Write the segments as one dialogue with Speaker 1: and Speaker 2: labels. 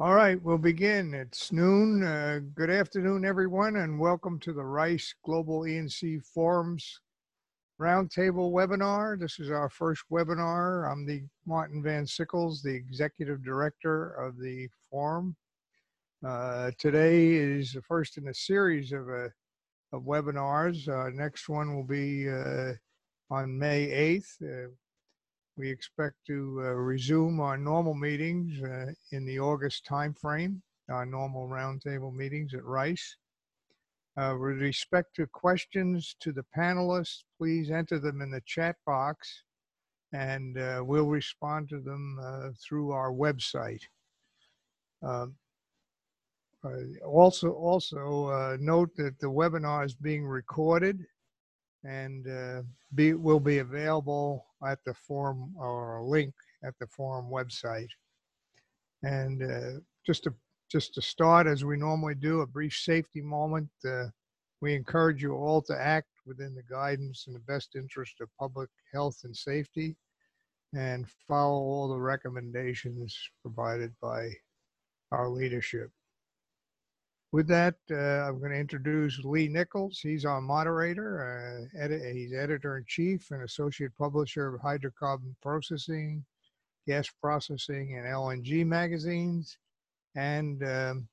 Speaker 1: All right, we'll begin. It's noon. Uh, good afternoon, everyone, and welcome to the Rice Global E&C Forums Roundtable webinar. This is our first webinar. I'm the Martin Van Sickles, the Executive Director of the forum. Uh, today is the first in a series of, uh, of webinars. Next one will be uh, on May 8th. We expect to uh, resume our normal meetings uh, in the August timeframe, our normal roundtable meetings at Rice. Uh, with respect to questions to the panelists, please enter them in the chat box and uh, we'll respond to them uh, through our website. Um, uh, also, also note that the webinar is being recorded and uh, be, will be available at the forum or a link at the forum website. And uh, just to just to start, as we normally do, a brief safety moment. Uh, we encourage you all to act within the guidance and the best interest of public health and safety, and follow all the recommendations provided by our leadership. With that, uh, I'm going to introduce Lee Nichols. He's our moderator. Uh, he's editor in chief and associate publisher of hydrocarbon processing, gas processing, and LNG magazines. And um,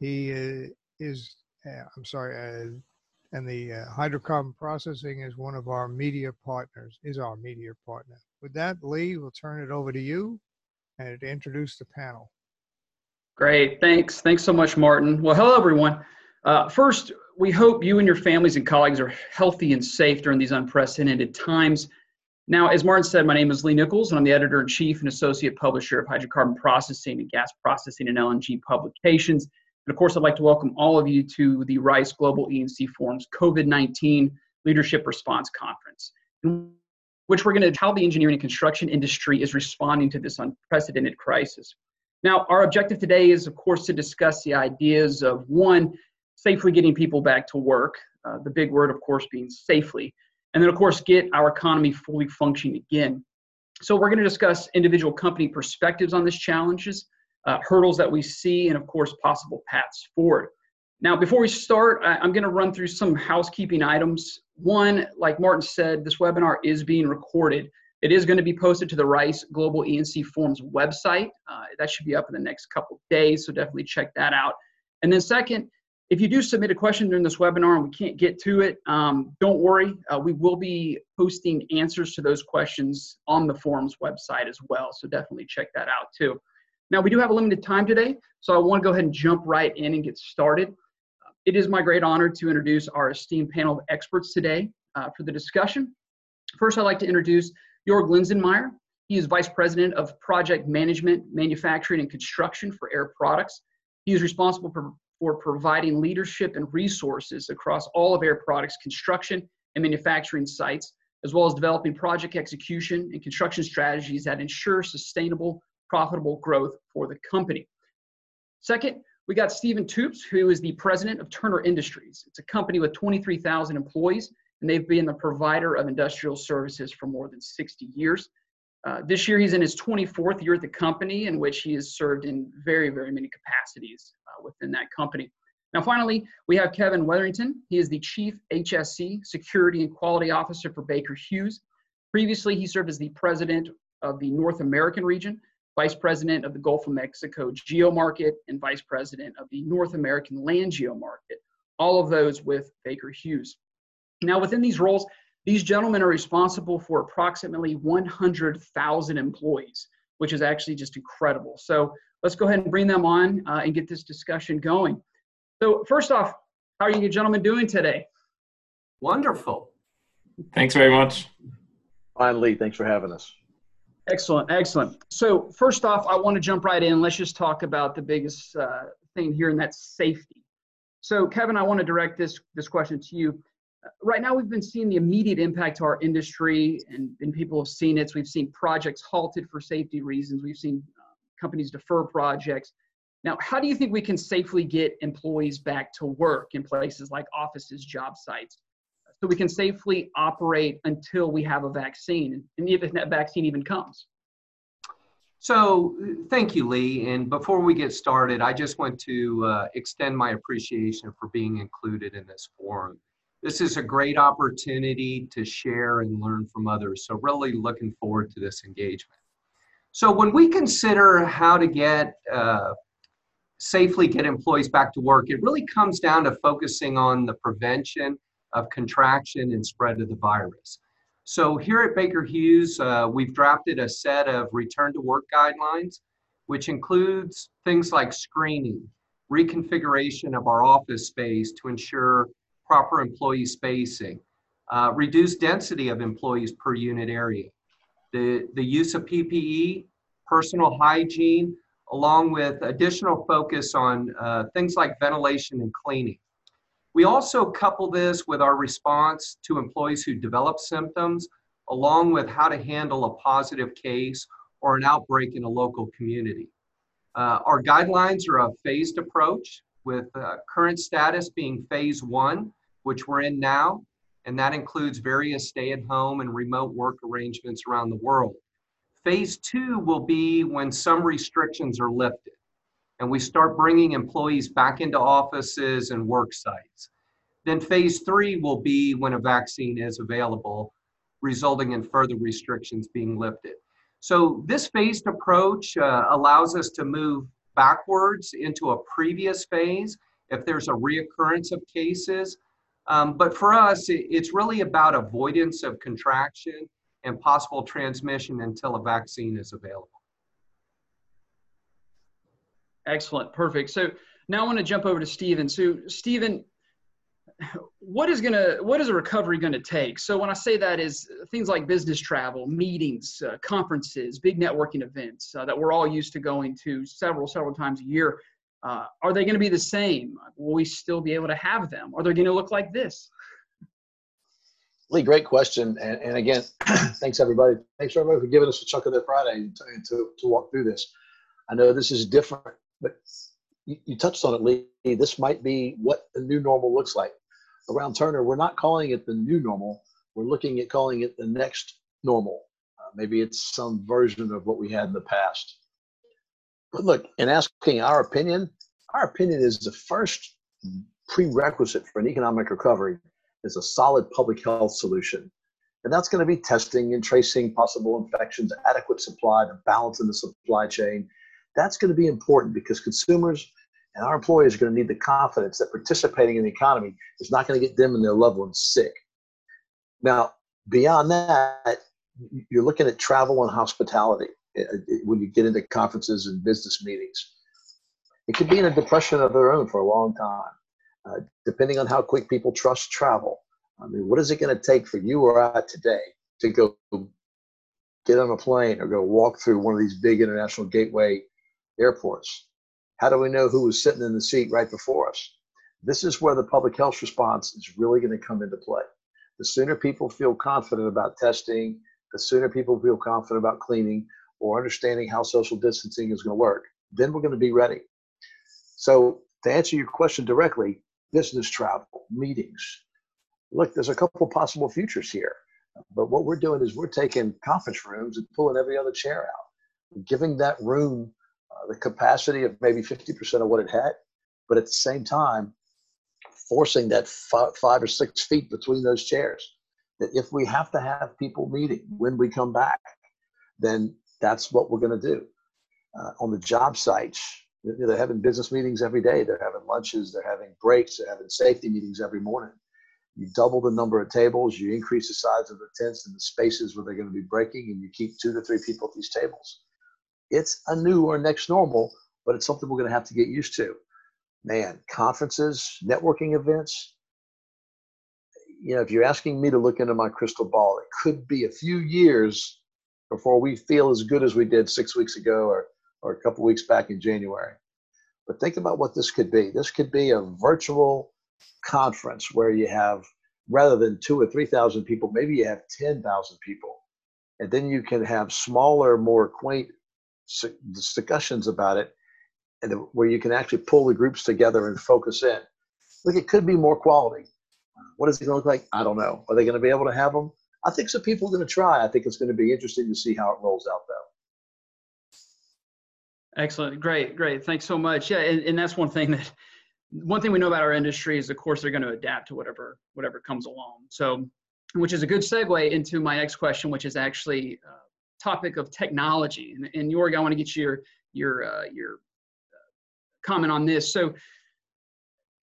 Speaker 1: he uh, is, uh, I'm sorry, uh, and the uh, hydrocarbon processing is one of our media partners, is our media partner. With that, Lee, we'll turn it over to you and introduce the panel.
Speaker 2: Great, thanks. Thanks so much, Martin. Well, hello, everyone. Uh, first, we hope you and your families and colleagues are healthy and safe during these unprecedented times. Now, as Martin said, my name is Lee Nichols, and I'm the editor in chief and associate publisher of hydrocarbon processing and gas processing and LNG publications. And of course, I'd like to welcome all of you to the Rice Global E&C Forum's COVID 19 Leadership Response Conference, in which we're going to how the engineering and construction industry is responding to this unprecedented crisis. Now, our objective today is, of course, to discuss the ideas of one, safely getting people back to work, uh, the big word, of course, being safely, and then, of course, get our economy fully functioning again. So, we're going to discuss individual company perspectives on these challenges, uh, hurdles that we see, and, of course, possible paths forward. Now, before we start, I, I'm going to run through some housekeeping items. One, like Martin said, this webinar is being recorded. It is going to be posted to the Rice Global E&C Forums website. Uh, that should be up in the next couple days, so definitely check that out. And then second, if you do submit a question during this webinar and we can't get to it, um, don't worry. Uh, we will be posting answers to those questions on the forums website as well, so definitely check that out too. Now, we do have a limited time today, so I want to go ahead and jump right in and get started. Uh, it is my great honor to introduce our esteemed panel of experts today uh, for the discussion. First, I'd like to introduce Jorg Linsenmayer. He is Vice President of Project Management, Manufacturing, and Construction for Air Products. He is responsible for, for providing leadership and resources across all of Air Products' construction and manufacturing sites, as well as developing project execution and construction strategies that ensure sustainable, profitable growth for the company. Second, we got Stephen Toups, who is the president of Turner Industries. It's a company with 23,000 employees and they've been the provider of industrial services for more than 60 years. Uh, this year, he's in his 24th year at the company, in which he has served in very, very many capacities uh, within that company. Now, finally, we have Kevin Wetherington. He is the Chief HSE Security and Quality Officer for Baker Hughes. Previously, he served as the President of the North American region, Vice President of the Gulf of Mexico Geo Market, and Vice President of the North American Land Geo Market, all of those with Baker Hughes. Now, within these roles, these gentlemen are responsible for approximately 100,000 employees, which is actually just incredible. So let's go ahead and bring them on uh, and get this discussion going. So first off, how are you gentlemen doing today?
Speaker 3: Wonderful.
Speaker 4: Thanks very much.
Speaker 5: Fine, Lee. Thanks for having us.
Speaker 2: Excellent, excellent. So first off, I want to jump right in. Let's just talk about the biggest uh, thing here, and that's safety. So Kevin, I want to direct this this question to you right now we've been seeing the immediate impact to our industry and, and people have seen it. So we've seen projects halted for safety reasons. We've seen uh, companies defer projects. Now, how do you think we can safely get employees back to work in places like offices, job sites, so we can safely operate until we have a vaccine and if that vaccine even comes?
Speaker 3: So, thank you, Lee. And before we get started, I just want to uh, extend my appreciation for being included in this forum. This is a great opportunity to share and learn from others. So, really looking forward to this engagement. So, when we consider how to get uh, safely get employees back to work, it really comes down to focusing on the prevention of contraction and spread of the virus. So here at Baker Hughes, uh, we've drafted a set of return to work guidelines, which includes things like screening, reconfiguration of our office space to ensure proper employee spacing, uh, reduced density of employees per unit area, the, the use of PPE, personal hygiene, along with additional focus on uh, things like ventilation and cleaning. We also couple this with our response to employees who develop symptoms, along with how to handle a positive case or an outbreak in a local community. Uh, our guidelines are a phased approach with uh, current status being phase one, which we're in now, and that includes various stay at home and remote work arrangements around the world. Phase two will be when some restrictions are lifted and we start bringing employees back into offices and work sites. Then phase three will be when a vaccine is available, resulting in further restrictions being lifted. So this phased approach uh, allows us to move backwards into a previous phase if there's a reoccurrence of cases. Um, but for us, it, it's really about avoidance of contraction and possible transmission until a vaccine is available.
Speaker 2: Excellent, perfect. So now I want to jump over to Stephen. So Stephen, what is gonna what is a recovery going to take? So when I say that is things like business travel, meetings, uh, conferences, big networking events uh, that we're all used to going to several several times a year. Uh, are they going to be the same? Will we still be able to have them? Are they going to look like this?
Speaker 5: Lee, great question. And, and again, thanks everybody. Thanks everybody for giving us a chunk of their Friday to, to, to walk through this. I know this is different but you touched on it, Lee. This might be what the new normal looks like. Around Turner, we're not calling it the new normal. We're looking at calling it the next normal. Uh, maybe it's some version of what we had in the past. But look, in asking our opinion, our opinion is the first prerequisite for an economic recovery is a solid public health solution. And that's going to be testing and tracing possible infections, adequate supply, the balance in the supply chain, that's going to be important because consumers and our employees are going to need the confidence that participating in the economy is not going to get them and their loved ones sick. Now, beyond that, you're looking at travel and hospitality eh, eh, when you get into conferences and business meetings. It could be in a depression of their own for a long time, uh, depending on how quick people trust travel. I mean, what is it going to take for you or I today to go get on a plane or go walk through one of these big international gateway airports. How do we know who was sitting in the seat right before us? This is where the public health response is really going to come into play. The sooner people feel confident about testing, the sooner people feel confident about cleaning or understanding how social distancing is going to work, then we're going to be ready. So, to answer your question directly, business travel, meetings. Look, there's a couple possible futures here. But what we're doing is we're taking conference rooms and pulling every other chair out, giving that room uh, the capacity of maybe 50% of what it had, but at the same time, forcing that five, five or six feet between those chairs. That if we have to have people meeting when we come back, then that's what we're going to do. Uh, on the job sites, they're having business meetings every day. They're having lunches. They're having breaks. They're having safety meetings every morning. You double the number of tables. You increase the size of the tents and the spaces where they're going to be breaking, and you keep two to three people at these tables. It's a new or next normal, but it's something we're going to have to get used to. Man, conferences, networking events. You know, if you're asking me to look into my crystal ball, it could be a few years before we feel as good as we did six weeks ago or, or a couple weeks back in January. But think about what this could be. This could be a virtual conference where you have, rather than two or 3,000 people, maybe you have 10,000 people. And then you can have smaller, more quaint discussions about it, and where you can actually pull the groups together and focus in. Look, it could be more quality. What is it going to look like? I don't know. Are they going to be able to have them? I think some people are going to try. I think it's going to be interesting to see how it rolls out, though.
Speaker 2: Excellent. Great. Great. Thanks so much. Yeah. And, and that's one thing that, one thing we know about our industry is of course they're going to adapt to whatever, whatever comes along. So, which is a good segue into my next question, which is actually uh, topic of technology. And, and Jorg, I want to get your, your, uh, your uh, comment on this. So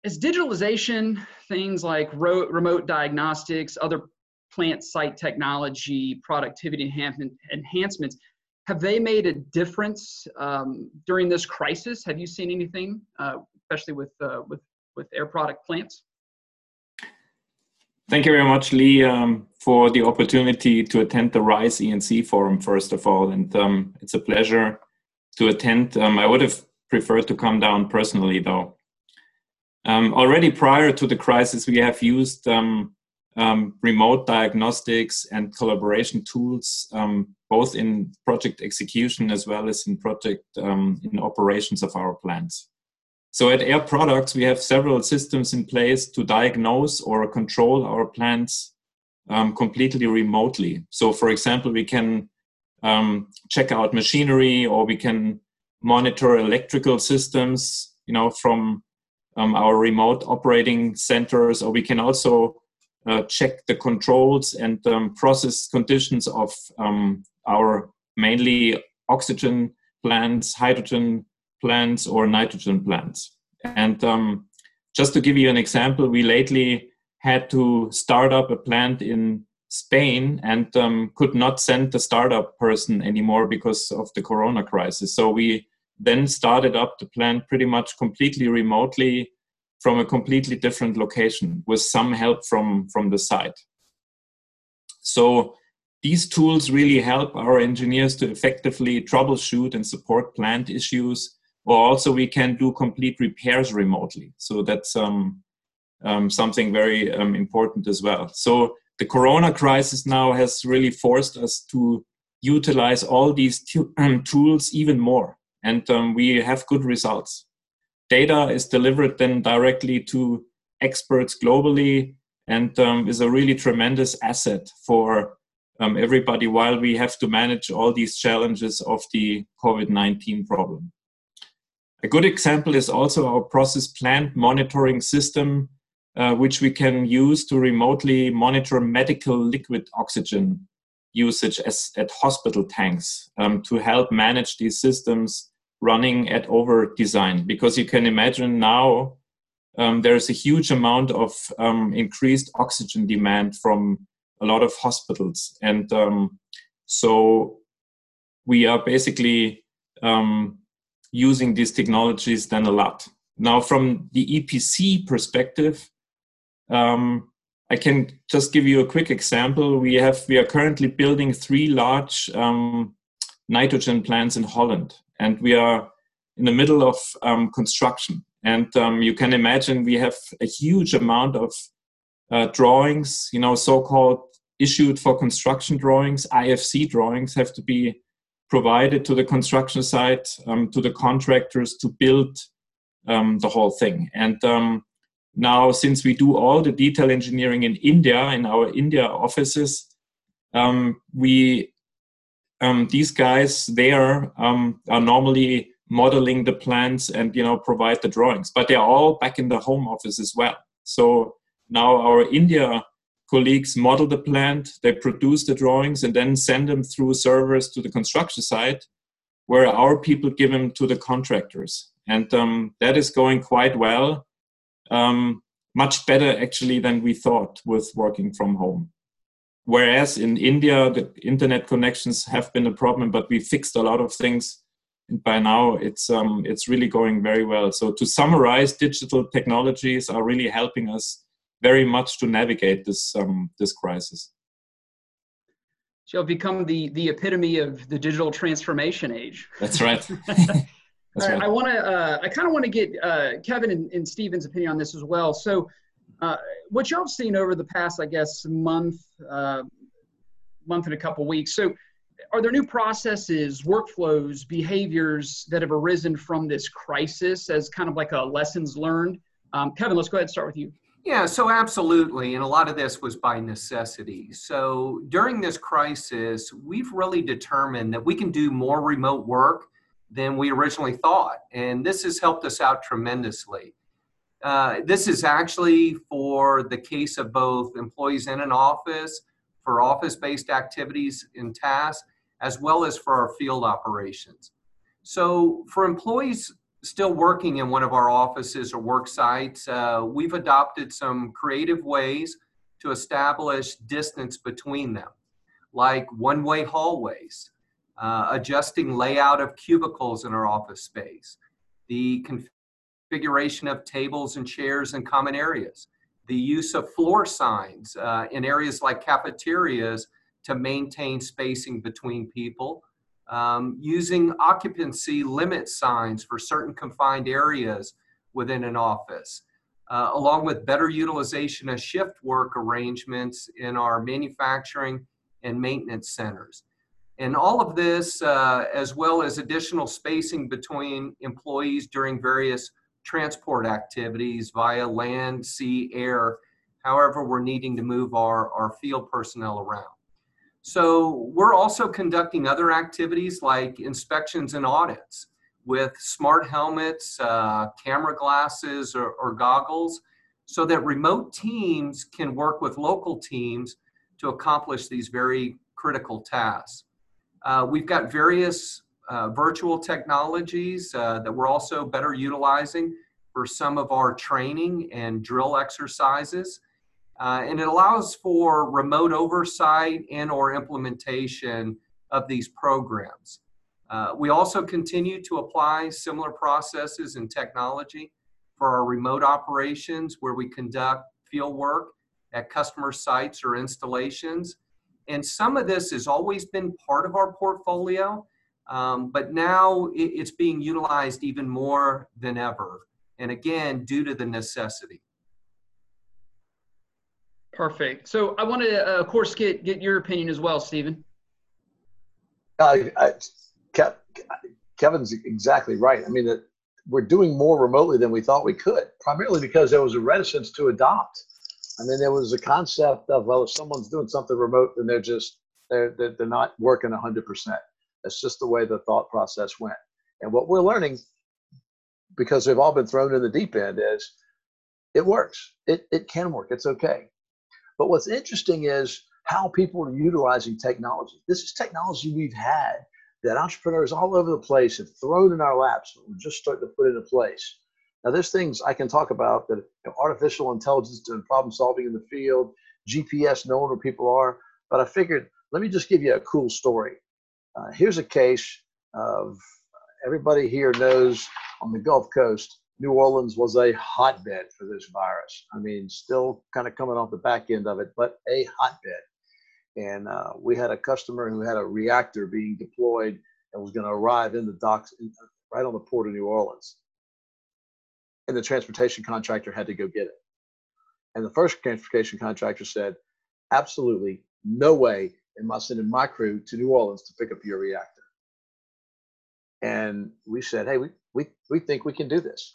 Speaker 2: as digitalization, things like ro- remote diagnostics, other plant site technology, productivity enhancement, enhancements, have they made a difference um, during this crisis? Have you seen anything, uh, especially with, uh, with, with air product plants?
Speaker 4: Thank you very much, Lee, um, for the opportunity to attend the Rice E&C forum, first of all. And um, it's a pleasure to attend. Um, I would have preferred to come down personally, though. Um, already prior to the crisis, we have used um, um, remote diagnostics and collaboration tools, both in project execution as well as in project in operations of our plants. So at Air Products, we have several systems in place to diagnose or control our plants um, completely remotely. So, for example, we can um, check out machinery or we can monitor electrical systems, you know, from um, our remote operating centers, or we can also uh, check the controls and um, process conditions of um, our mainly oxygen plants, hydrogen plants, or nitrogen plants. And um, just to give you an example, we lately had to start up a plant in Spain and um, could not send the startup person anymore because of the corona crisis. So we then started up the plant pretty much completely remotely from a completely different location with some help from, from the site. So these tools really help our engineers to effectively troubleshoot and support plant issues, or also we can do complete repairs remotely. So that's um, um, something very um, important as well. So the corona crisis now has really forced us to utilize all these um, tools even more, and um, we have good results data is delivered then directly to experts globally and um, is a really tremendous asset for everybody while we have to manage all these challenges of the COVID 19 problem. A good example is also our process plant monitoring system, uh, which we can use to remotely monitor medical liquid oxygen usage as, at hospital tanks um, to help manage these systems running at over design. Because you can imagine now um, there's a huge amount of um, increased oxygen demand from a lot of hospitals. And um, so we are basically um, using these technologies than a lot. Now from the epc perspective um, i can just give you a quick example. We have we are currently building three large um, nitrogen plants in holland and we are in the middle of um, construction. And um, you can imagine we have a huge amount of uh, drawings, you know, so-called issued for construction drawings, IFC drawings have to be provided to the construction site, um, to the contractors to build um, the whole thing. And um, now, since we do all the detail engineering in India, in our India offices, um, we um, these guys there um, are normally modeling the plans and you know provide the drawings but they're all back in the home office as well so now our india colleagues model the plant they produce the drawings and then send them through servers to the construction site where our people give them to the contractors and um, that is going quite well um, much better actually than we thought with working from home whereas in India, the internet connections have been a problem, but we fixed a lot of things. And by now, it's um, it's really going very well. So to summarize, digital technologies are really helping us very much to navigate this um, this crisis.
Speaker 2: Shall become the the epitome of the digital transformation age.
Speaker 4: That's right.
Speaker 2: That's right. I want to. Uh, I kind of want to get uh, Kevin and, and Stephen's opinion on this as well. So, uh, what y'all have seen over the past, I guess, month, uh, month and a couple weeks. So, are there new processes, workflows, behaviors that have arisen from this crisis as kind of like a lessons learned? Um, Kevin, let's go ahead and start with you.
Speaker 3: Yeah, so absolutely. And a lot of this was by necessity. So during this crisis, we've really determined that we can do more remote work than we originally thought. And this has helped us out tremendously. Uh, this is actually for the case of both employees in an office, for office based activities and tasks, as well as for our field operations. So, for employees still working in one of our offices or work sites, uh, we've adopted some creative ways to establish distance between them, like one way hallways, uh, adjusting layout of cubicles in our office space, the configuration of tables and chairs in common areas, the use of floor signs uh, in areas like cafeterias to maintain spacing between people, um, using occupancy limit signs for certain confined areas within an office, uh, along with better utilization of shift work arrangements in our manufacturing and maintenance centers. And all of this, uh, as well as additional spacing between employees during various transport activities via land, sea, air, however we're needing to move our, our field personnel around. So we're also conducting other activities like inspections and audits with smart helmets, uh, camera glasses, or, or, goggles, so that remote teams can work with local teams to accomplish these very critical tasks. Uh, we've got various uh, virtual technologies uh, that we're also better utilizing for some of our training and drill exercises. Uh, and it allows for remote oversight and or implementation of these programs. Uh, we also continue to apply similar processes and technology for our remote operations where we conduct field work at customer sites or installations. And some of this has always been part of our portfolio, um, but now it's being utilized even more than ever. And again, due to the necessity.
Speaker 2: Perfect. So I want to, uh, of course, get get your opinion as well, Stephen.
Speaker 5: I, Kevin's exactly right. I mean, that we're doing more remotely than we thought we could, primarily because there was a reticence to adopt. I mean, there was a concept of well, if someone's doing something remote, then they're just they're they're, they're not working hundred percent. That's just the way the thought process went. And what we're learning, because we've all been thrown in the deep end, is it works. It it can work. It's okay. But what's interesting is how people are utilizing technology. This is technology we've had that entrepreneurs all over the place have thrown in our laps. We're just starting to put into place. Now, there's things I can talk about that you know, artificial intelligence and problem solving in the field, GPS knowing where people are. But I figured, let me just give you a cool story. Uh, here's a case of everybody here knows on the Gulf Coast, New Orleans was a hotbed for this virus. I mean, still kind of coming off the back end of it, but a hotbed. And uh, we had a customer who had a reactor being deployed and was going to arrive in the docks in, right on the port of New Orleans. And the transportation contractor had to go get it. And the first transportation contractor said, absolutely no way am I sending my crew to New Orleans to pick up your reactor. And we said, hey, we, we, we think we can do this.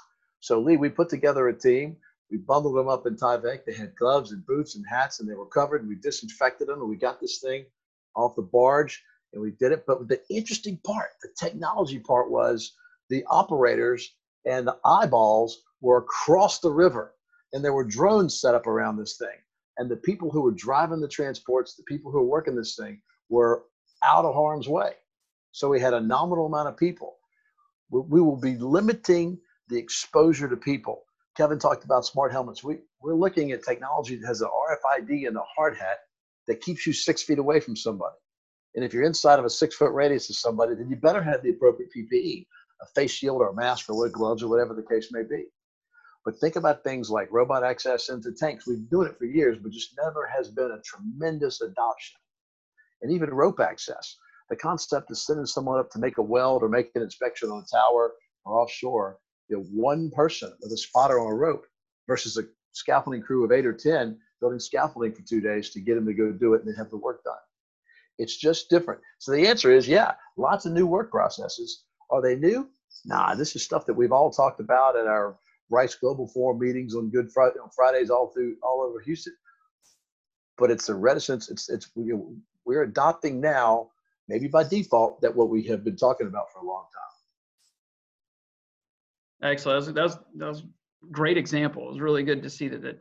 Speaker 5: So Lee, we put together a team. We bundled them up in Tyvek. They had gloves and boots and hats, and they were covered. And we disinfected them, and we got this thing off the barge, and we did it. But the interesting part, the technology part, was the operators and the eyeballs were across the river, and there were drones set up around this thing. And the people who were driving the transports, the people who were working this thing, were out of harm's way. So we had a nominal amount of people. We will be limiting the exposure to people. Kevin talked about smart helmets. We, we're looking at technology that has an RFID and a hard hat that keeps you six feet away from somebody. And if you're inside of a six foot radius of somebody, then you better have the appropriate PPE, a face shield or a mask or gloves or whatever the case may be. But think about things like robot access into tanks. We've been doing it for years, but just never has been a tremendous adoption. And even rope access. The concept of sending someone up to make a weld or make an inspection on a tower or offshore you know, one person with a spotter on a rope versus a scaffolding crew of eight or 10 building scaffolding for two days to get them to go do it and then have the work done. It's just different. So the answer is yeah, lots of new work processes. Are they new? Nah, this is stuff that we've all talked about at our Rice Global Forum meetings on Good Friday on Fridays all through all over Houston. But it's a reticence. It's it's we're adopting now, maybe by default, that what we have been talking about for a long time.
Speaker 2: Excellent. That was, that was, great example. It was really good to see that, that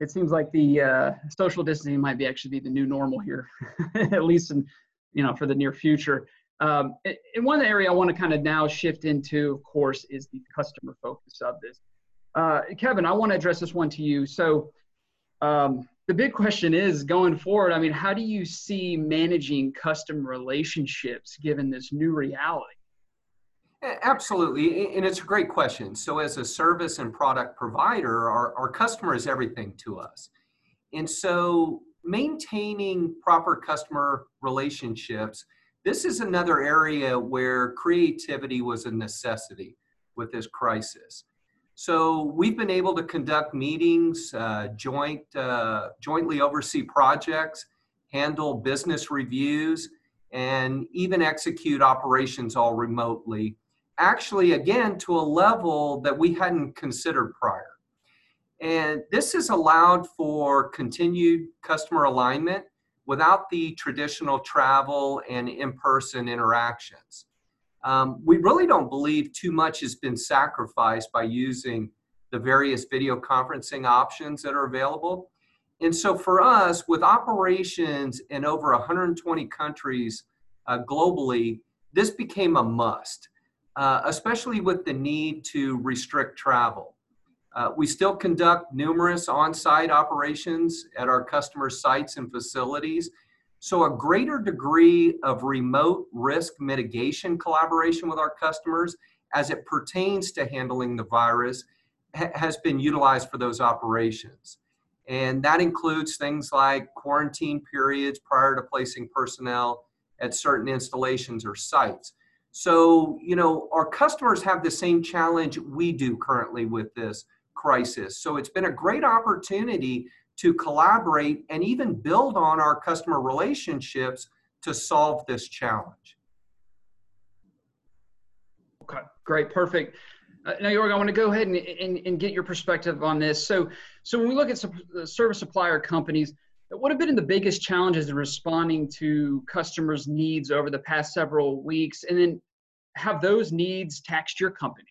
Speaker 2: it seems like the uh, social distancing might be actually be the new normal here, at least in, you know, for the near future. Um, and one area I want to kind of now shift into, of course, is the customer focus of this. Uh, Kevin, I want to address this one to you. So um, the big question is going forward, I mean, how do you see managing customer relationships given this new reality?
Speaker 3: Absolutely, and it's a great question. So, as a service and product provider, our, our customer is everything to us. And so, maintaining proper customer relationships, this is another area where creativity was a necessity with this crisis. So, we've been able to conduct meetings, uh, joint, uh, jointly oversee projects, handle business reviews, and even execute operations all remotely actually, again, to a level that we hadn't considered prior. And this has allowed for continued customer alignment without the traditional travel and in person interactions. Um, we really don't believe too much has been sacrificed by using the various video conferencing options that are available. And so for us, with operations in over 120 countries uh, globally, this became a must. Uh, especially with the need to restrict travel. Uh, we still conduct numerous on site operations at our customer sites and facilities. So, a greater degree of remote risk mitigation collaboration with our customers as it pertains to handling the virus ha- has been utilized for those operations. And that includes things like quarantine periods prior to placing personnel at certain installations or sites. So, you know, our customers have the same challenge we do currently with this crisis. So, it's been a great opportunity to collaborate and even build on our customer relationships to solve this challenge.
Speaker 2: Okay, great, perfect. Uh, now, Jorg, I want to go ahead and, and, and, get your perspective on this. So, so when we look at some, service supplier companies, what have been the biggest challenges in responding to customers' needs over the past several weeks? And then have those needs taxed your company?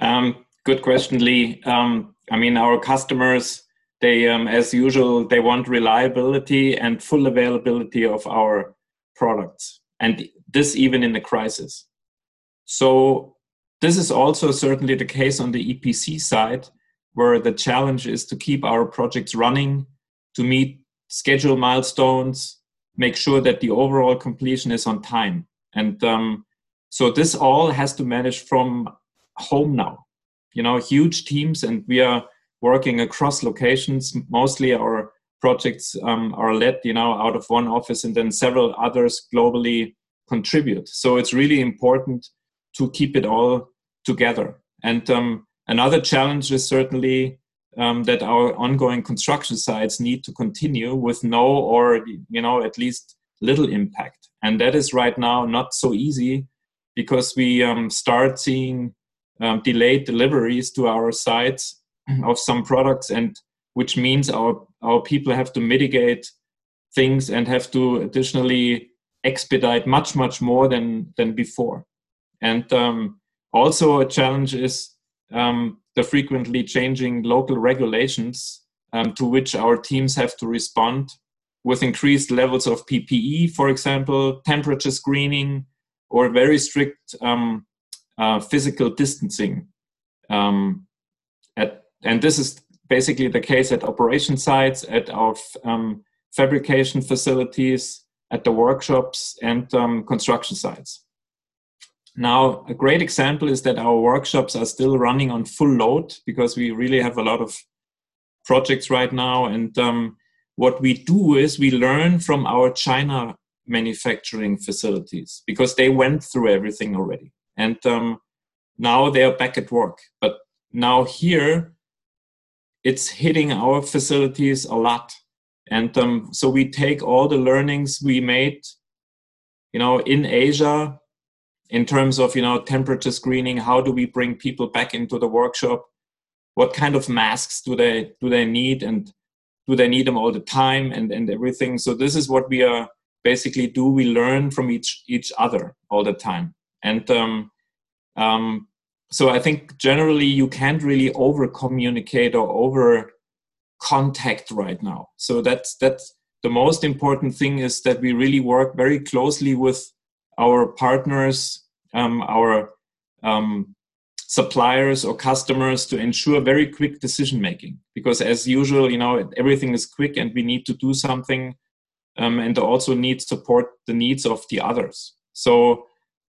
Speaker 4: Um, good question, Lee. Um, I mean, our customers, they, um, as usual, they want reliability and full availability of our products, and this even in the crisis. So, this is also certainly the case on the EPC side, where the challenge is to keep our projects running, to meet schedule milestones, make sure that the overall completion is on time. And um, so this all has to manage from home now. You know, huge teams, and we are working across locations. Mostly our projects um, are led, you know, out of one office, and then several others globally contribute. So it's really important to keep it all together. And um, another challenge is certainly um, that our ongoing construction sites need to continue with no or you know at least little impact. And that is right now not so easy because we um, start seeing um, delayed deliveries to our sites of some products, and which means our, our people have to mitigate things and have to additionally expedite much, much more than, than before. And um, also, a challenge is um, the frequently changing local regulations um, to which our teams have to respond with increased levels of PPE, for example, temperature screening, or very strict um, uh, physical distancing. Um, at, and this is basically the case at operation sites, at our um, fabrication facilities, at the workshops, and um, construction sites. Now, a great example is that our workshops are still running on full load because we really have a lot of projects right now, and um, what we do is we learn from our China manufacturing facilities because they went through everything already. And um, now they are back at work. But now here, it's hitting our facilities a lot. And um, so we take all the learnings we made, you know, in Asia in terms of, you know, temperature screening. How do we bring people back into the workshop? What kind of masks do they do they need? And do they need them all the time and, and everything? So this is what we are basically do. We learn from each each other all the time. And um, um, so I think generally you can't really over communicate or over contact right now. So that's that's the most important thing is that we really work very closely with our partners, um, our um, suppliers or customers to ensure very quick decision making. Because as usual, you know everything is quick and we need to do something, um, and also need support the needs of the others. So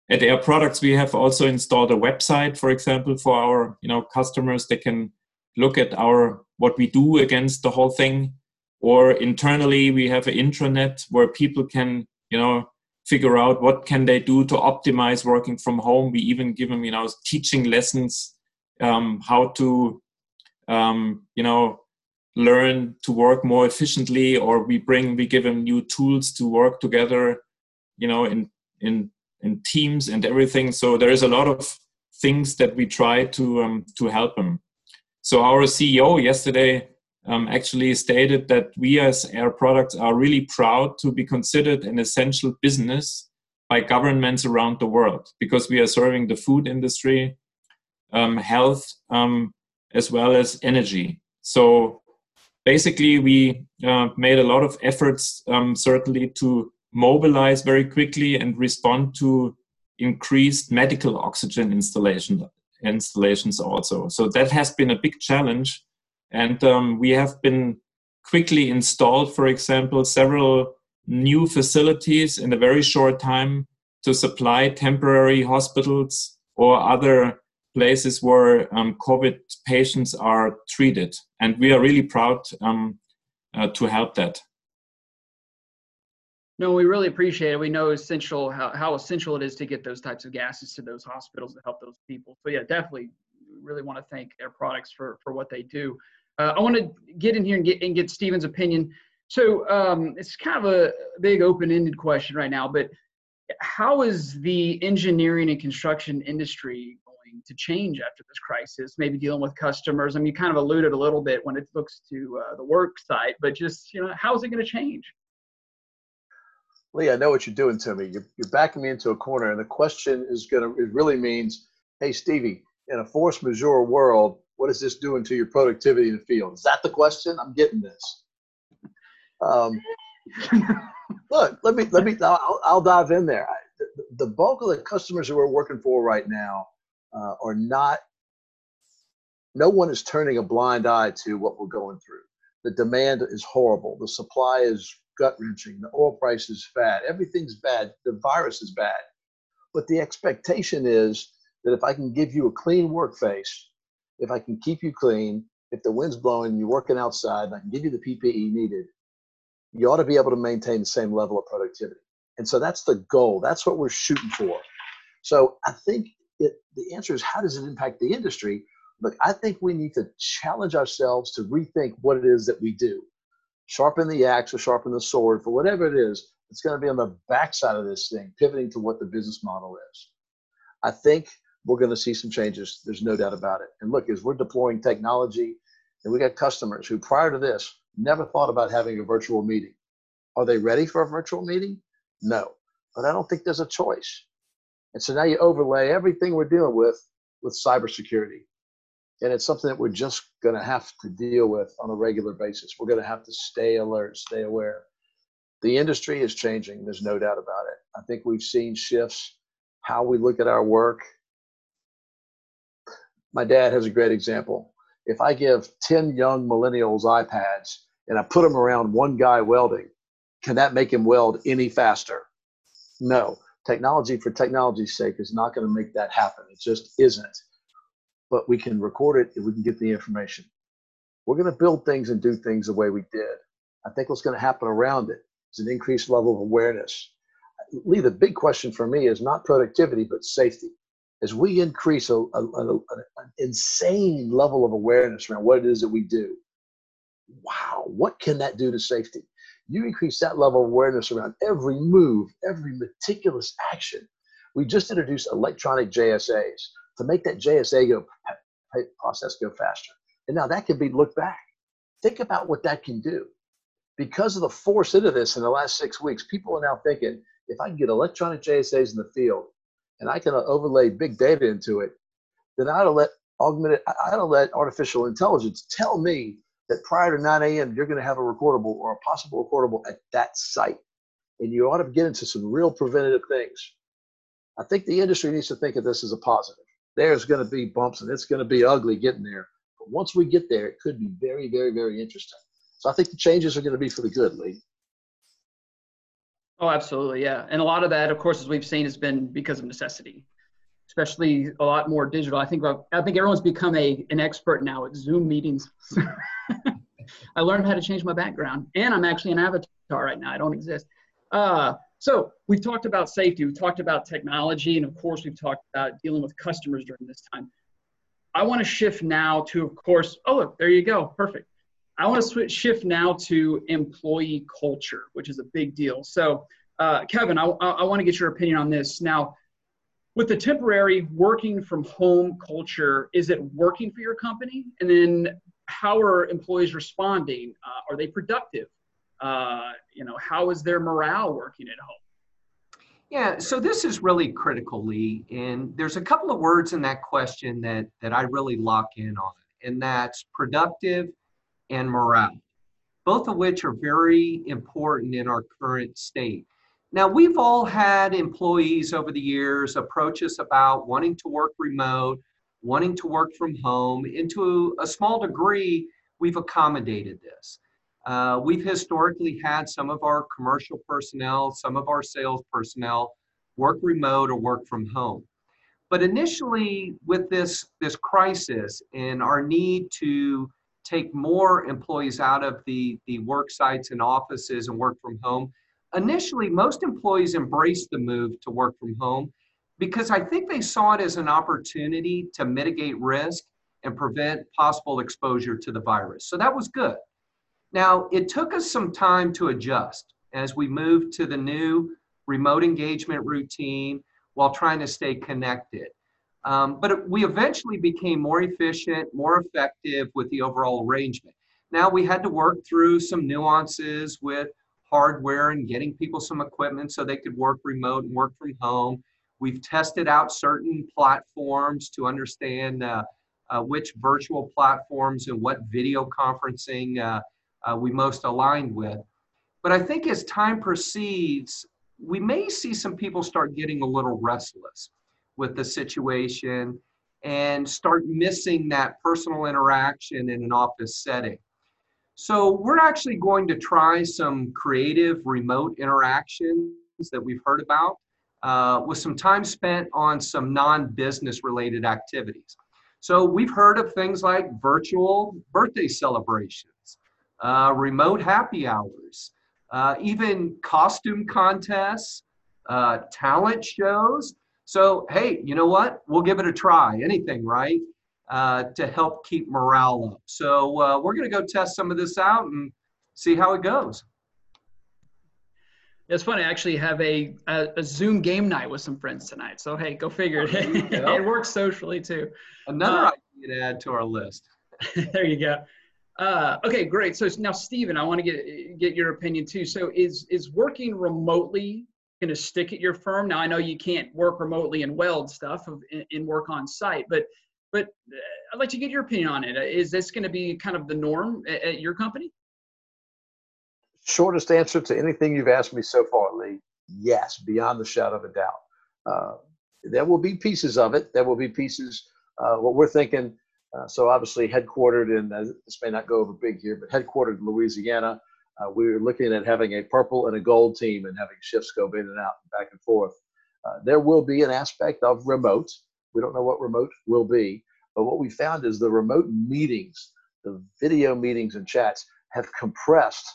Speaker 4: at Air Products, we have also installed a website, for example, for our you know customers. They can look at our what we do against the whole thing or internally we have an intranet where people can you know figure out what can they do to optimize working from home. We even give them you know teaching lessons um, how to um, you know learn to work more efficiently or we bring we give them new tools to work together you know in in in teams and everything. So there is a lot of things that we try to um, to help them. So our CEO yesterday um, actually stated that we as Air Products are really proud to be considered an essential business by governments around the world because we are serving the food industry, um, health, um, as well as energy. So basically, we uh, made a lot of efforts, um, certainly, to mobilize very quickly and respond to increased medical oxygen installation installations also. So that has been a big challenge. And um, we have been quickly installed, for example, several new facilities in a very short time to supply temporary hospitals or other places where um, COVID patients are treated. And we are really proud um, uh, to help that.
Speaker 2: No, we really appreciate it. We know essential how, how essential it is to get those types of gases to those hospitals to help those people. So yeah, definitely really want to thank Air Products for for what they do. Uh, I want to get in here and get and get Stephen's opinion. So um, it's kind of a big open-ended question right now, but how is the engineering and construction industry going to change after this crisis? Maybe dealing with customers. I mean, you kind of alluded a little bit when it looks to uh, the work site, but just you know, how is it going to change?
Speaker 5: Lee, I know what you're doing to me. You're, you're backing me into a corner, and the question is going to, it really means, hey, Stevie, in a force majeure world, what is this doing to your productivity in the field? Is that the question? I'm getting this. Um, look, let me, let me, I'll, I'll dive in there. I, the, bulk of the customers who we're working for right now uh, are not, no one is turning a blind eye to what we're going through. The demand is horrible. The supply is gut wrenching. The oil price is bad. Everything's bad. The virus is bad. But the expectation is that if I can give you a clean work face, if I can keep you clean, if the wind's blowing, you're working outside, and I can give you the PPE needed, you ought to be able to maintain the same level of productivity. And so that's the goal. That's what we're shooting for. So I think it, the answer is how does it impact the industry? Look, I think we need to challenge ourselves to rethink what it is that we do sharpen the axe or sharpen the sword for whatever it is it's going to be on the backside of this thing pivoting to what the business model is i think we're going to see some changes there's no doubt about it and look as we're deploying technology and we got customers who prior to this never thought about having a virtual meeting are they ready for a virtual meeting no but i don't think there's a choice and so now you overlay everything we're dealing with with cybersecurity and it's something that we're just going to have to deal with on a regular basis. We're going to have to stay alert, stay aware. The industry is changing. There's no doubt about it. I think we've seen shifts how we look at our work. My dad has a great example. If I give 10 young millennials iPads and I put them around one guy welding, can that make him weld any faster? No. Technology for technology's sake is not going to make that happen. It just isn't but we can record it and we can get the information. We're going to build things and do things the way we did. I think what's going to happen around it is an increased level of awareness. Lee, the big question for me is not productivity, but safety. As we increase a, a, a, an insane level of awareness around what it is that we do, wow, what can that do to safety? You increase that level of awareness around every move, every meticulous action. We just introduced electronic JSAs to make that JSA go process go faster. And now that can be looked back. Think about what that can do. Because of the force into this in the last six weeks, people are now thinking if I can get electronic JSAs in the field and I can overlay big data into it, then I to let augmented, I to let artificial intelligence tell me that prior to 9 a.m. you're going to have a recordable or a possible recordable at that site, and you ought to get into some real preventative things. I think the industry needs to think of this as a positive. There's going to be bumps and it's going to be ugly getting there. But once we get there, it could be very, very, very interesting. So I think the changes are going to be for the good, Lee.
Speaker 2: Oh, absolutely, yeah. And a lot of that, of course, as we've seen, has been because of necessity, especially a lot more digital. I think I think everyone's become a an expert now at Zoom meetings. I learned how to change my background, and I'm actually an avatar right now. I don't exist. Uh, so we've talked about safety, we've talked about technology, and of course, we've talked about dealing with customers during this time. I want to shift now to, of course, oh, look, there you go, perfect. I want to switch, shift now to employee culture, which is a big deal. So, uh, Kevin, I, I want to get your opinion on this. Now, with the temporary working from home culture, is it working for your company? And then how are employees responding? Uh, are they productive? Uh, you know, how is their morale working at home?
Speaker 3: Yeah, so this is really critical, Lee. And there's a couple of words in that question that, that I really lock in on, and that's productive and morale, both of which are very important in our current state. Now, we've all had employees over the years approach us about wanting to work remote, wanting to work from home. And to a small degree, we've accommodated this. Uh, we've historically had some of our commercial personnel, some of our sales personnel work remote or work from home. But initially, with this, this crisis and our need to take more employees out of the, the work sites and offices and work from home, initially, most employees embraced the move to work from home because I think they saw it as an opportunity to mitigate risk and prevent possible exposure to the virus. So that was good. Now, it took us some time to adjust as we moved to the new remote engagement routine while trying to stay connected. Um, but we eventually became more efficient, more effective with the overall arrangement. Now we had to work through some nuances with hardware and getting people some equipment so they could work remote and work from home. We've tested out certain platforms to understand uh, uh, which virtual platforms and what video conferencing uh, uh, we most aligned with. But I think as time proceeds, we may see some people start getting a little restless with the situation and start missing that personal interaction in an office setting. So we're actually going to try some creative remote interactions that we've heard about uh, with some time spent on some non-business related activities. So we've heard of things like virtual birthday celebrations, uh, remote happy hours, uh, even costume contests, uh, talent shows. So, hey, you know what? We'll give it a try. Anything, right? Uh, to help keep morale up. So, uh, we're going to go test some of this out and see how it goes.
Speaker 2: It's funny. I actually have a, a, a, Zoom game night with some friends tonight. So, hey, go figure. it, it works socially too.
Speaker 3: Another uh, idea to add to our list.
Speaker 2: there you go. Uh, okay, great. So now, Stephen, I want to get get your opinion too. So, is is working remotely going to stick at your firm? Now, I know you can't work remotely and weld stuff and, work on site, but but uh, I'd like to get your opinion on it. Is this going to be kind of the norm at, at your company?
Speaker 5: Shortest answer to anything you've asked me so far, Lee. Yes, beyond the shadow of a doubt. Uh, there will be pieces of it. There will be pieces. Uh, what we're thinking uh, so obviously headquartered in, uh, this may not go over big here, but headquartered in Louisiana. Uh, we were looking at having a purple and a gold team and having shifts go in and out, back and forth. Uh, there will be an aspect of remote. We don't know what remote will be, but what we found is the remote meetings, the video meetings and chats have compressed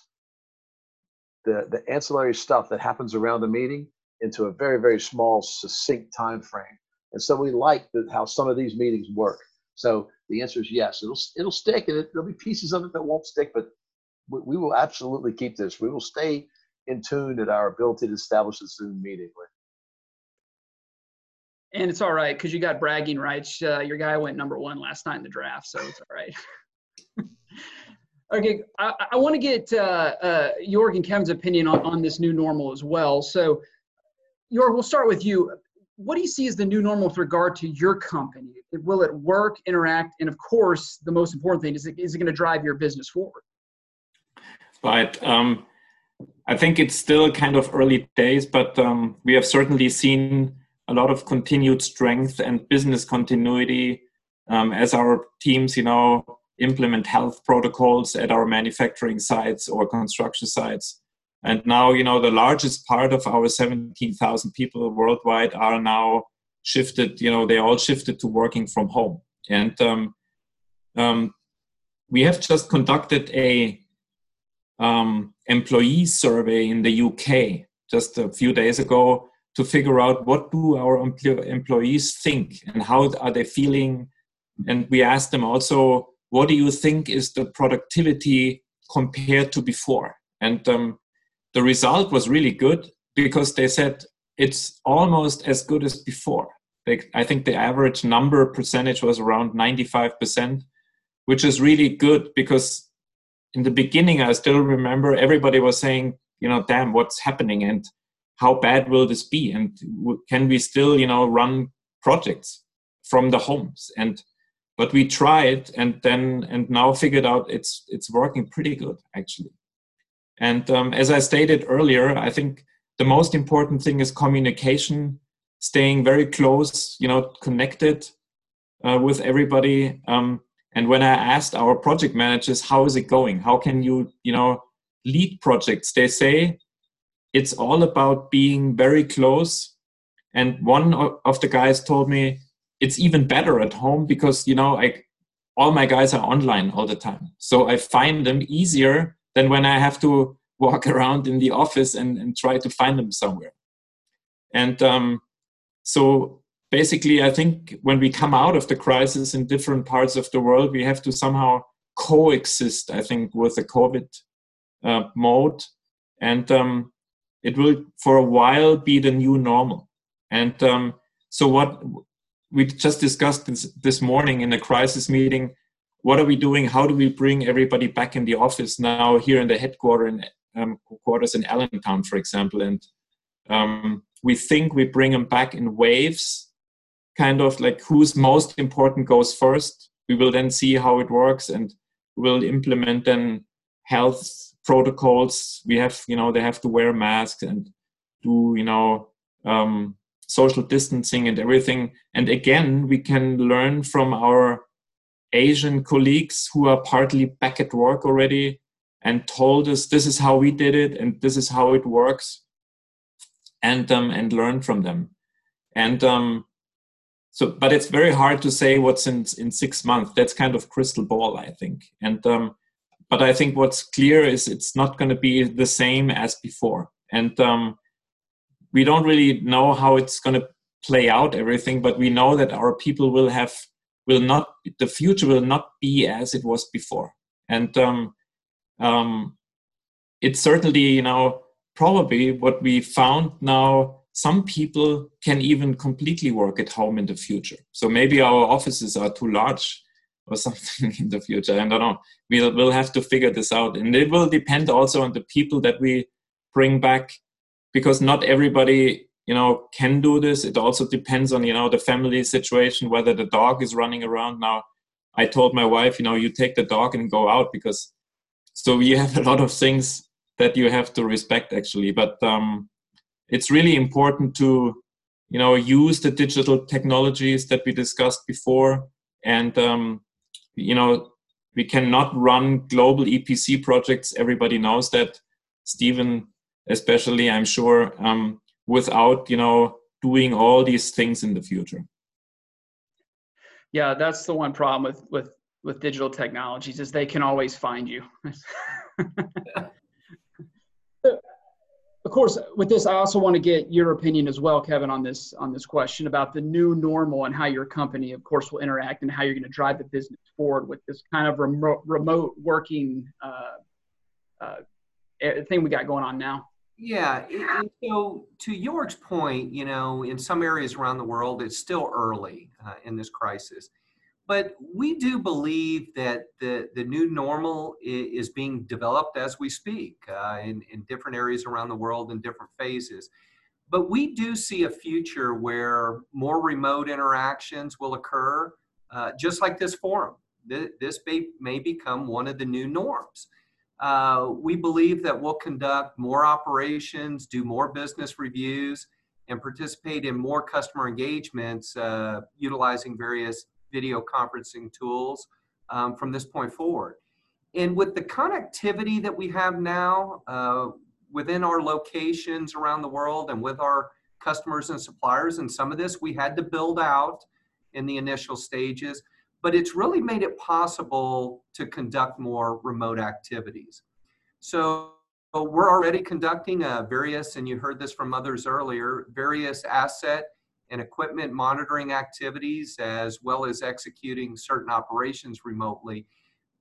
Speaker 5: the, the ancillary stuff that happens around the meeting into a very, very small, succinct time frame. And so we like the, how some of these meetings work. So the answer is yes. It'll it'll stick, and it, there'll be pieces of it that won't stick, but we, will absolutely keep this. We will stay in tune at our ability to establish a Zoom meeting.
Speaker 2: And it's all right because you got bragging rights. Uh, your guy went number one last night in the draft, so it's all right. okay, I, I want to get uh, uh, Jorg and Kevin's opinion on, on this new normal as well. So, Jorg, we'll start with you what do you see as the new normal with regard to your company? Will it work, interact, and of course, the most important thing is it, is it going to drive your business forward?
Speaker 4: Right. Um, I think it's still kind of early days, but um, we have certainly seen a lot of continued strength and business continuity um, as our teams, you know, implement health protocols at our manufacturing sites or construction sites. And now, you know, the largest part of our 17,000 people worldwide are now shifted, you know, they all shifted to working from home. And um, um, we have just conducted a um, employee survey in the UK just a few days ago to figure out what do our employees think and how are they feeling. And we asked them also what do you think is the productivity compared to before? And um, the result was really good because they said it's almost as good as before. Like, i think the average number percentage was around 95% which is really good because in the beginning i still remember everybody was saying you know damn what's happening and how bad will this be? And can we still you know run projects from the homes? And but we tried and then and now figured out it's it's working pretty good actually. And um, as i stated earlier i think the most important thing is communication staying very close you know connected uh, with everybody. Um, and when i asked our project managers how is it going? How can you you know lead projects? They say it's all about being very close. And one of the guys told me it's even better at home because you know like all my guys are online all the time. So i find them easier than when i have to walk around in the office and, and try to find them somewhere. And um, so basically i think when we come out of the crisis in different parts of the world we have to somehow coexist i think with the covid uh, mode. And um, it will for a while be the new normal. And um, so what we just discussed this, this morning in a crisis meeting what are we doing? How do we bring everybody back in the office now here in the headquarters in um, quarters in allentown for example? And um, we think we bring them back in waves kind of like who's most important goes first we will then see how it works and we'll implement then health protocols we have you know they have to wear masks and do you know um, social distancing and everything. And again, we can learn from our Asian colleagues who are partly back at work already and told us this is how we did it and this is how it works and um, and learn from them. And um, so, but it's very hard to say what's in in six months. That's kind of crystal ball, I think. And um, but I think what's clear is it's not going to be the same as before. And um, we don't really know how it's going to play out everything but we know that our people will have will not the future will not be as it was before and um, um, it's certainly you know probably what we found now some people can even completely work at home in the future. So maybe our offices are too large or something in the future i don't know. We'll, we'll have to figure this out. And it will depend also on the people that we bring back because not everybody you know can do this. It also depends on you know the family situation whether the dog is running around. Now i told my wife you know you take the dog and go out because so you have a lot of things that you have to respect actually. But um, it's really important to you know use the digital technologies that we discussed before. And um, you know we cannot run global epc projects. Everybody knows that stephen especially i'm sure um, without you know doing all these things in the future.
Speaker 2: Yeah that's the one problem with with with digital technologies is they can always find you of course with this i also want to get your opinion as well kevin on this on this question about the new normal and how your company of course will interact and how you're going to drive the business forward with this kind of remote remote working uh, uh, thing we got going on now
Speaker 3: yeah. And so, to Georg's point, you know, in some areas around the world, it's still early uh, in this crisis. But we do believe that the, the new normal is, being developed as we speak uh, in, in different areas around the world in different phases. but we do see a future where more remote interactions will occur, uh, just like this forum. This may, may become one of the new norms. Uh, we believe that we'll conduct more operations, do more business reviews, and participate in more customer engagements uh, utilizing various video conferencing tools um, from this point forward. And with the connectivity that we have now uh, within our locations around the world and with our customers and suppliers, and some of this we had to build out in the initial stages, but it's really made it possible to conduct more remote activities. So we're already conducting uh, various, and you heard this from others earlier, various asset and equipment monitoring activities as well as executing certain operations remotely.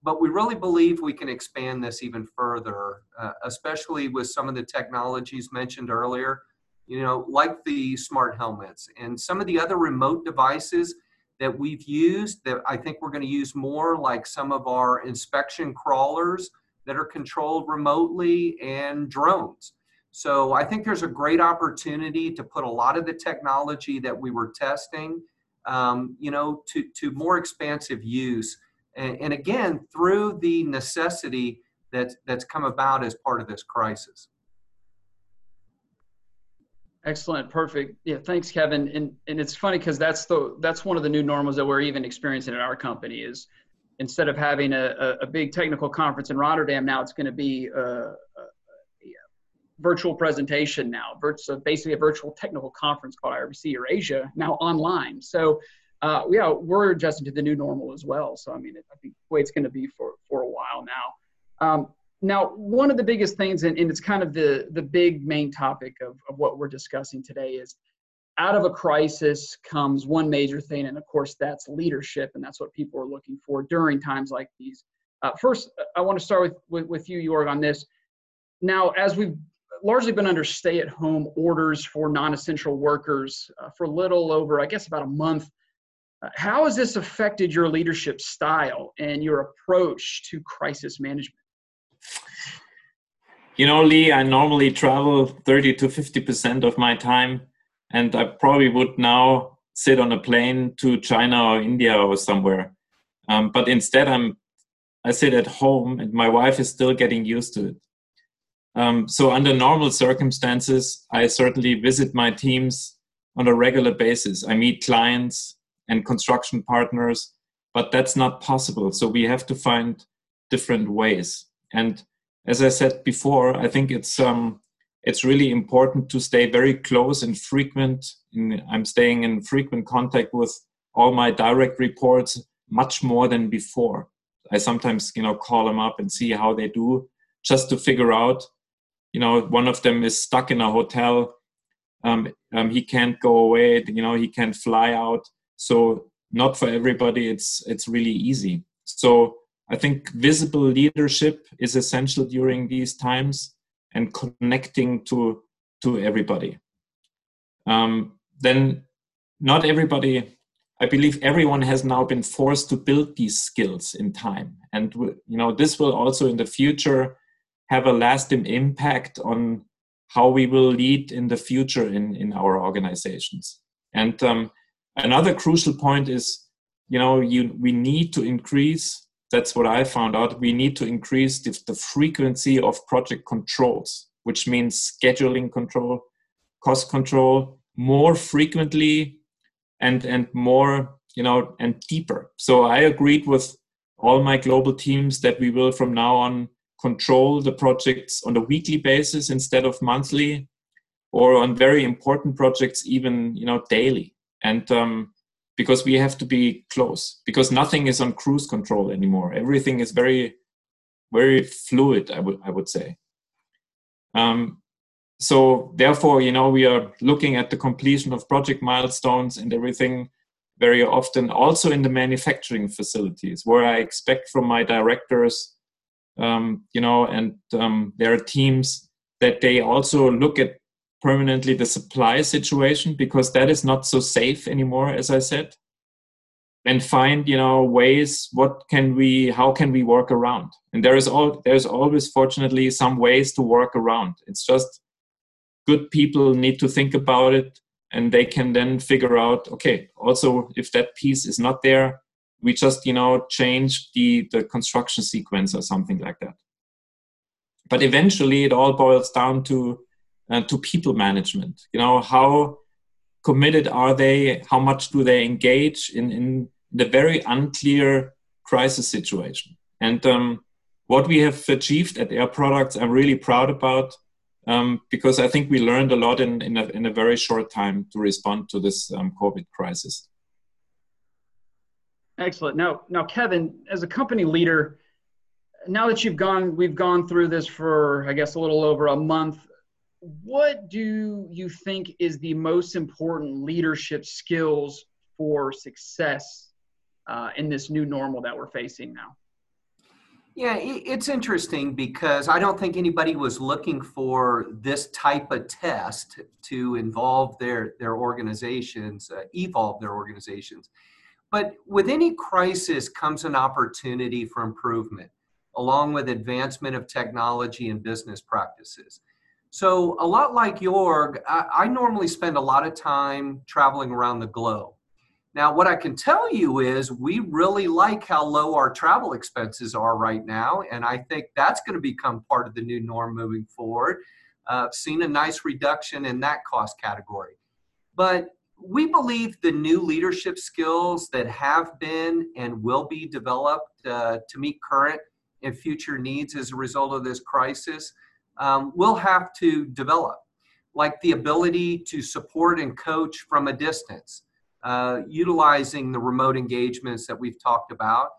Speaker 3: But we really believe we can expand this even further, uh, especially with some of the technologies mentioned earlier, you know, like the smart helmets and some of the other remote devices that we've used that I think we're going to use more, like some of our inspection crawlers that are controlled remotely and drones. So I think there's a great opportunity to put a lot of the technology that we were testing, um, you know, to, to more expansive use. And, and again, through the necessity that, that's come about as part of this crisis.
Speaker 2: Excellent, perfect. Yeah, thanks, Kevin. And and it's funny because that's the that's one of the new normals that we're even experiencing at our company is instead of having a, a, big technical conference in Rotterdam, now it's going to be a, a, a, virtual presentation now, so basically a virtual technical conference called IRPC Eurasia, now online. So, uh, yeah, we're adjusting to the new normal as well. So, I mean, I think the way it's going to be for, for a while now. Um, now, one of the biggest things, and, and, it's kind of the, the big main topic of, of what we're discussing today is out of a crisis comes one major thing, and of course, that's leadership, and that's what people are looking for during times like these. Uh, first, I want to start with, with, with you, Jorg, on this. Now, as we've largely been under stay at home orders for non essential workers uh, for a little over, I guess, about a month, uh, how has this affected your leadership style and your approach to crisis management?
Speaker 4: You know, Lee, I normally travel 30 to 50% of my time and I probably would now sit on a plane to China or India or somewhere. Um, but instead, I'm I sit at home, and my wife is still getting used to it. Um, so under normal circumstances, I certainly visit my teams on a regular basis. I meet clients and construction partners, but that's not possible. So we have to find different ways. And as I said before, I think it's um, it's really important to stay very close and frequent. I'm staying in frequent contact with all my direct reports much more than before. I sometimes, you know, call them up and see how they do, just to figure out. You know, one of them is stuck in a hotel. Um, um, he can't go away. You know, he can't fly out. So not for everybody. It's it's really easy. So I think visible leadership is essential during these times and connecting to to everybody um, then not everybody i believe everyone has now been forced to build these skills in time and you know this will also in the future have a lasting impact on how we will lead in the future in in our organizations and um, another crucial point is you know you we need to increase that's what I found out. We need to increase the, the frequency of project controls, which means scheduling control, cost control more frequently and and more you know and deeper so i agreed with all my global teams that we will from now on control the projects on a weekly basis instead of monthly or on very important projects even you know daily. And um, because we have to be close because nothing is on cruise control anymore. Everything is very very fluid i would i would say. Um, so therefore you know we are looking at the completion of project milestones and everything very often also in the manufacturing facilities where i expect from my directors um, you know and um, there are teams that they also look at permanently the supply situation because that is not so safe anymore as i said and find you know ways what can we how can we work around. And there is all there's always fortunately some ways to work around. It's just good people need to think about it and they can then figure out okay also if that piece is not there we just you know change the the construction sequence or something like that. But eventually it all boils down to uh, to people management. You know how committed are they? How much do they engage in in the very unclear crisis situation? And um, what we have achieved at air products i'm really proud about um, because i think we learned a lot in, in, a, in a very short time to respond to this um, covid crisis
Speaker 2: excellent now now kevin as a company leader now that you've gone we've gone through this for i guess a little over a month what do you think is the most important leadership skills for success uh, in this new normal that we're facing now
Speaker 3: yeah, it's interesting because I don't think anybody was looking for this type of test to involve their their organizations, uh, evolve their organizations. But with any crisis comes an opportunity for improvement, along with advancement of technology and business practices. So, a lot like Jorg, I, I normally spend a lot of time traveling around the globe. Now, what I can tell you is we really like how low our travel expenses are right now, and I think that's going to become part of the new norm moving forward. Uh, seen a nice reduction in that cost category. But we believe the new leadership skills that have been and will be developed uh, to meet current and future needs as a result of this crisis um, will have to develop, like the ability to support and coach from a distance uh, utilizing the remote engagements that we've talked about.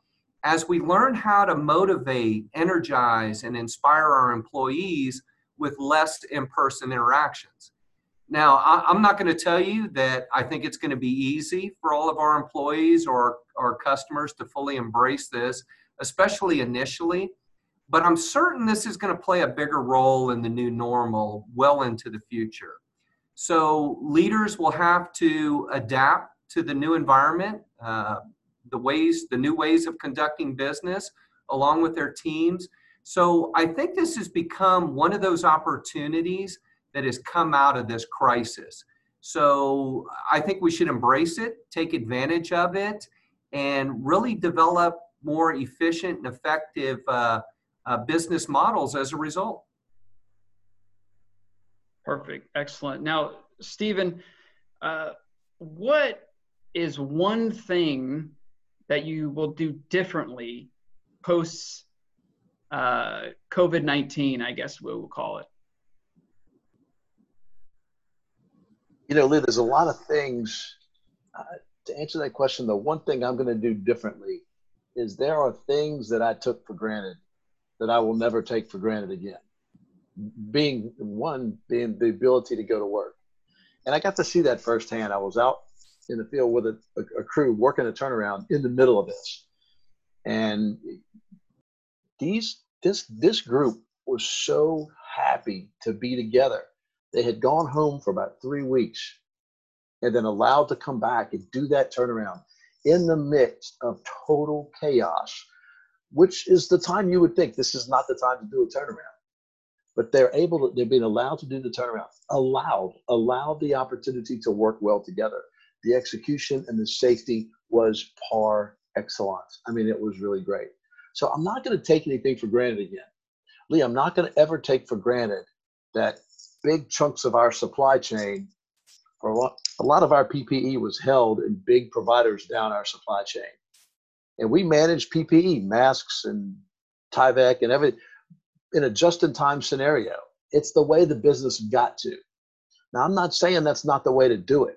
Speaker 3: As we learn how to motivate, energize, and inspire our employees with less in person interactions. Now, I, am not going to tell you that I think it's going to be easy for all of our employees or our customers to fully embrace this, especially initially. But I'm certain this is going to play a bigger role in the new normal well into the future. So leaders will have to adapt to the new environment, uh, the ways, the new ways of conducting business, along with their teams. So I think this has become one of those opportunities that has come out of this crisis. So I think we should embrace it, take advantage of it, and really develop more efficient and effective uh, uh, business models as a result.
Speaker 2: Perfect. Excellent. Now, Stephen, uh, what is one thing that you will do differently post uh, COVID 19, I guess we will call it?
Speaker 5: You know, Lee, there's a lot of things. Uh, to answer that question, the one thing I'm going to do differently is there are things that I took for granted that I will never take for granted again. Being one, being the ability to go to work. And I got to see that firsthand. I was out in the field with a, a, a crew working a turnaround in the middle of this. And these this this group was so happy to be together. They had gone home for about three weeks and then allowed to come back and do that turnaround in the midst of total chaos, which is the time you would think this is not the time to do a turnaround. But they're able to, they're being allowed to do the turnaround, allowed, allowed the opportunity to work well together the execution and the safety was par excellence. I mean, it was really great. So I'm not going to take anything for granted again. Lee, I'm not going to ever take for granted that big chunks of our supply chain, for a lot, a lot of our PPE was held in big providers down our supply chain. And we managed PPE, masks and Tyvek and everything in a just in time scenario. It's the way the business got to. Now, I'm not saying that's not the way to do it.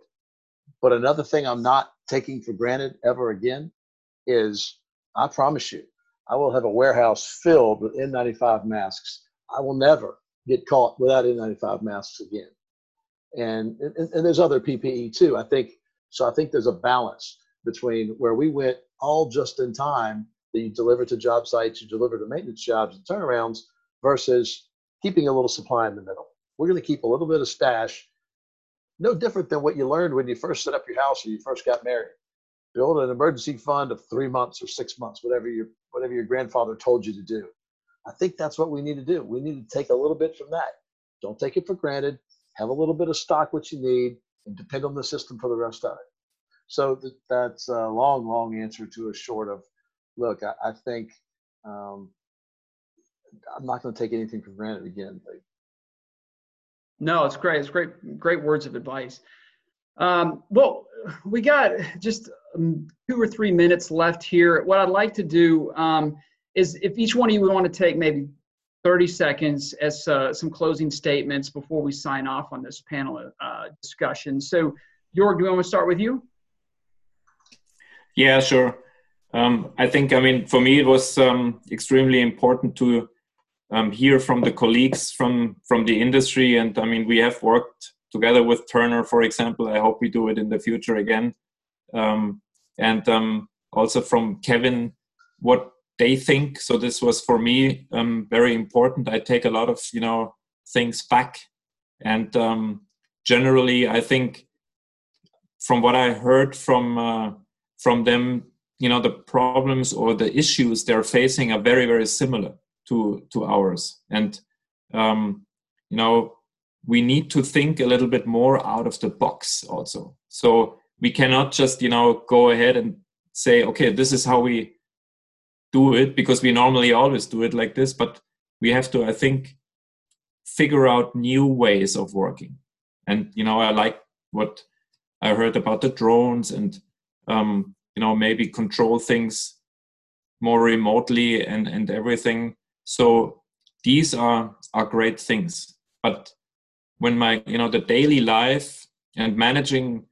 Speaker 5: But another thing I'm not taking for granted ever again is I promise you, I will have a warehouse filled with N95 masks. I will never get caught without N95 masks again. And, and, and there's other PPE too. I think so. I think there's a balance between where we went all just in time that you deliver to job sites, you deliver to maintenance jobs and turnarounds versus keeping a little supply in the middle. We're going to keep a little bit of stash no different than what you learned when you first set up your house or you first got married. Build an emergency fund of three months or six months, whatever your whatever your grandfather told you to do. I think that's what we need to do. We need to take a little bit from that. Don't take it for granted. have a little bit of stock, what you need, and depend on the system for the rest of it. So th- that's a long, long answer to a short of, look, I, I think um, I'm not going to take anything for granted again. Like,
Speaker 2: no, it's great. It's great, great words of advice. Um, well, we got just um, two or three minutes left here. What I'd like to do um, is if each one of you would want to take maybe 30 seconds as uh, some closing statements before we sign off on this panel uh, discussion. So, Jorg, do we want to start with you?
Speaker 4: Yeah, sure. Um, I think, I mean, for me, it was um, extremely important to um, hear from the colleagues from from the industry, and I mean, we have worked together with Turner, for example. I hope we do it in the future again, um, and um, also from Kevin, what they think. So this was for me um, very important. I take a lot of you know things back, and generally, I think from what I heard from uh, from them you know the problems or the issues they're facing are very very similar to to ours and um, you know we need to think a little bit more out of the box also so we cannot just you know go ahead and say okay this is how we do it because we normally always do it like this but we have to i think figure out new ways of working. And you know i like what i heard about the drones and um, you know maybe control things more remotely and and everything. So these are are great things. But when my you know the daily life and managing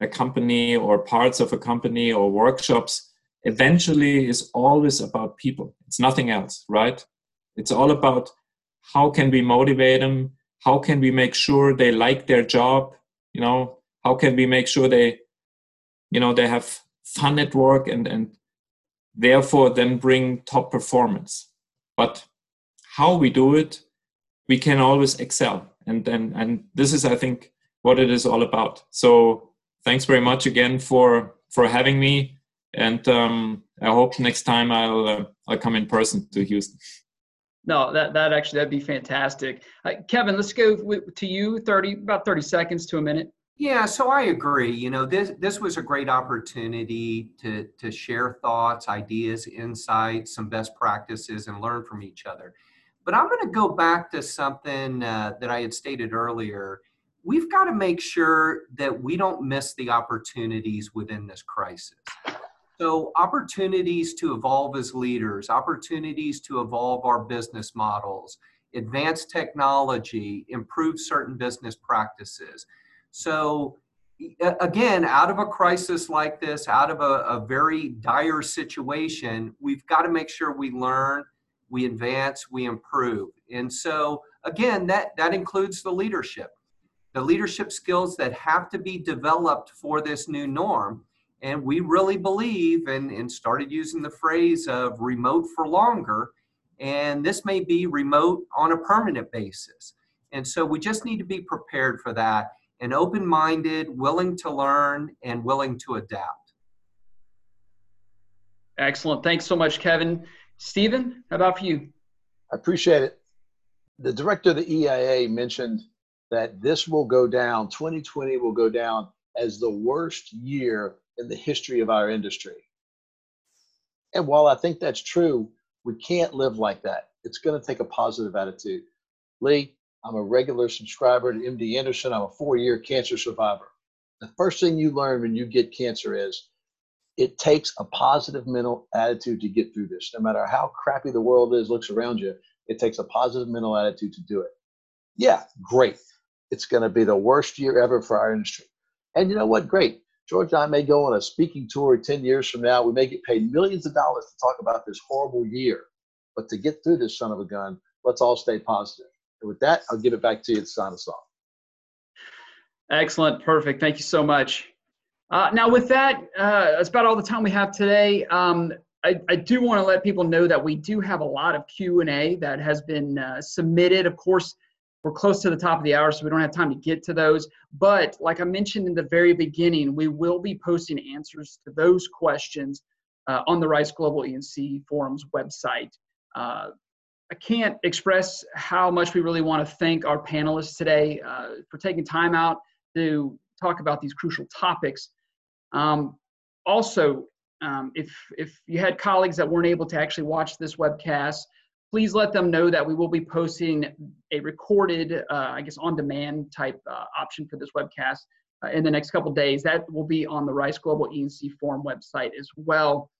Speaker 4: a company or parts of a company or workshops eventually is always about people. It's nothing else right? It's all about how can we motivate them? How can we make sure they like their job? You know how can we make sure they you know they have fun at work and and therefore then bring top performance. But how we do it we can always excel. And and and this is i think what it is all about. So thanks very much again for for having me and um, i hope next time i'll uh, i'll come in person to houston
Speaker 2: no that that actually that'd be fantastic uh, kevin let's go to you 30 about 30 seconds to a minute
Speaker 3: yeah, so I agree. You know, this this was a great opportunity to to share thoughts, ideas, insights, some best practices, and learn from each other. But I'm going to go back to something uh, that I had stated earlier. We've got to make sure that we don't miss the opportunities within this crisis. So, opportunities to evolve as leaders, opportunities to evolve our business models, advance technology, improve certain business practices so, again, out of a crisis like this, out of a, a very dire situation, we've got to make sure we learn, we advance, we improve. And so, again, that, that includes the leadership, the leadership skills that have to be developed for this new norm. And we really believe and, and started using the phrase of remote for longer. And this may be remote on a permanent basis. And so we just need to be prepared for that and open minded, willing to learn, and willing to adapt.
Speaker 2: Excellent. Thanks so much, Kevin. Stephen, how about for you?
Speaker 5: I appreciate it. The director of the EIA mentioned that this will go down, 2020 will go down as the worst year in the history of our industry. And while I think that's true, we can't live like that. It's going to take a positive attitude. Lee, I'm a regular subscriber to MD Anderson. I'm a four year cancer survivor. The first thing you learn when you get cancer is it takes a positive mental attitude to get through this. No matter how crappy the world is, looks around you, it takes a positive mental attitude to do it. Yeah, great. It's going to be the worst year ever for our industry. And you know what? Great. George and I may go on a speaking tour 10 years from now. We may get paid millions of dollars to talk about this horrible year. But to get through this son of a gun, let's all stay positive. And with that, I'll give it back to you to sign us off.
Speaker 2: Excellent. Perfect. Thank you so much. Uh, now, with that, uh, that's about all the time we have today. Um, I, I, do want to let people know that we do have a lot of Q&A that has been uh, submitted. Of course, we're close to the top of the hour, so we don't have time to get to those. But like I mentioned in the very beginning, we will be posting answers to those questions uh, on the Rice Global E&C Forums website. Uh, I can't express how much we really want to thank our panelists today uh, for taking time out to talk about these crucial topics. Um, also, um, if, if you had colleagues that weren't able to actually watch this webcast, please let them know that we will be posting a recorded, uh, I guess, on-demand type uh, option for this webcast uh, in the next couple days. That will be on the Rice Global E&C Forum website as well.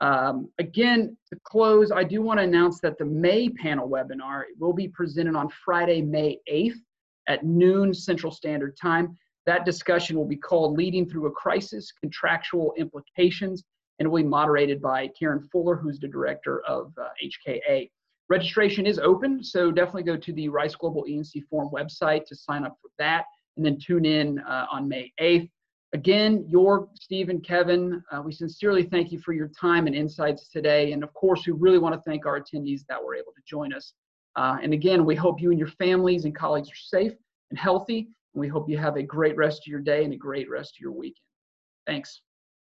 Speaker 2: Um, again, to close, I do want to announce that the May panel webinar will be presented on Friday, May 8th at noon Central Standard Time. That discussion will be called Leading Through a Crisis, Contractual Implications, and it will be moderated by Karen Fuller, who's the director of uh, HKA. Registration is open, so definitely go to the Rice Global E&C Forum website to sign up for that, and then tune in uh, on May 8th. Again, your Steve and Kevin, uh, we sincerely thank you for your time and insights today. And of course, we really want to thank our attendees that were able to join us. Uh, and again, we hope you and your families and colleagues are safe and healthy. And we hope you have a great rest of your day and a great rest of your weekend. Thanks.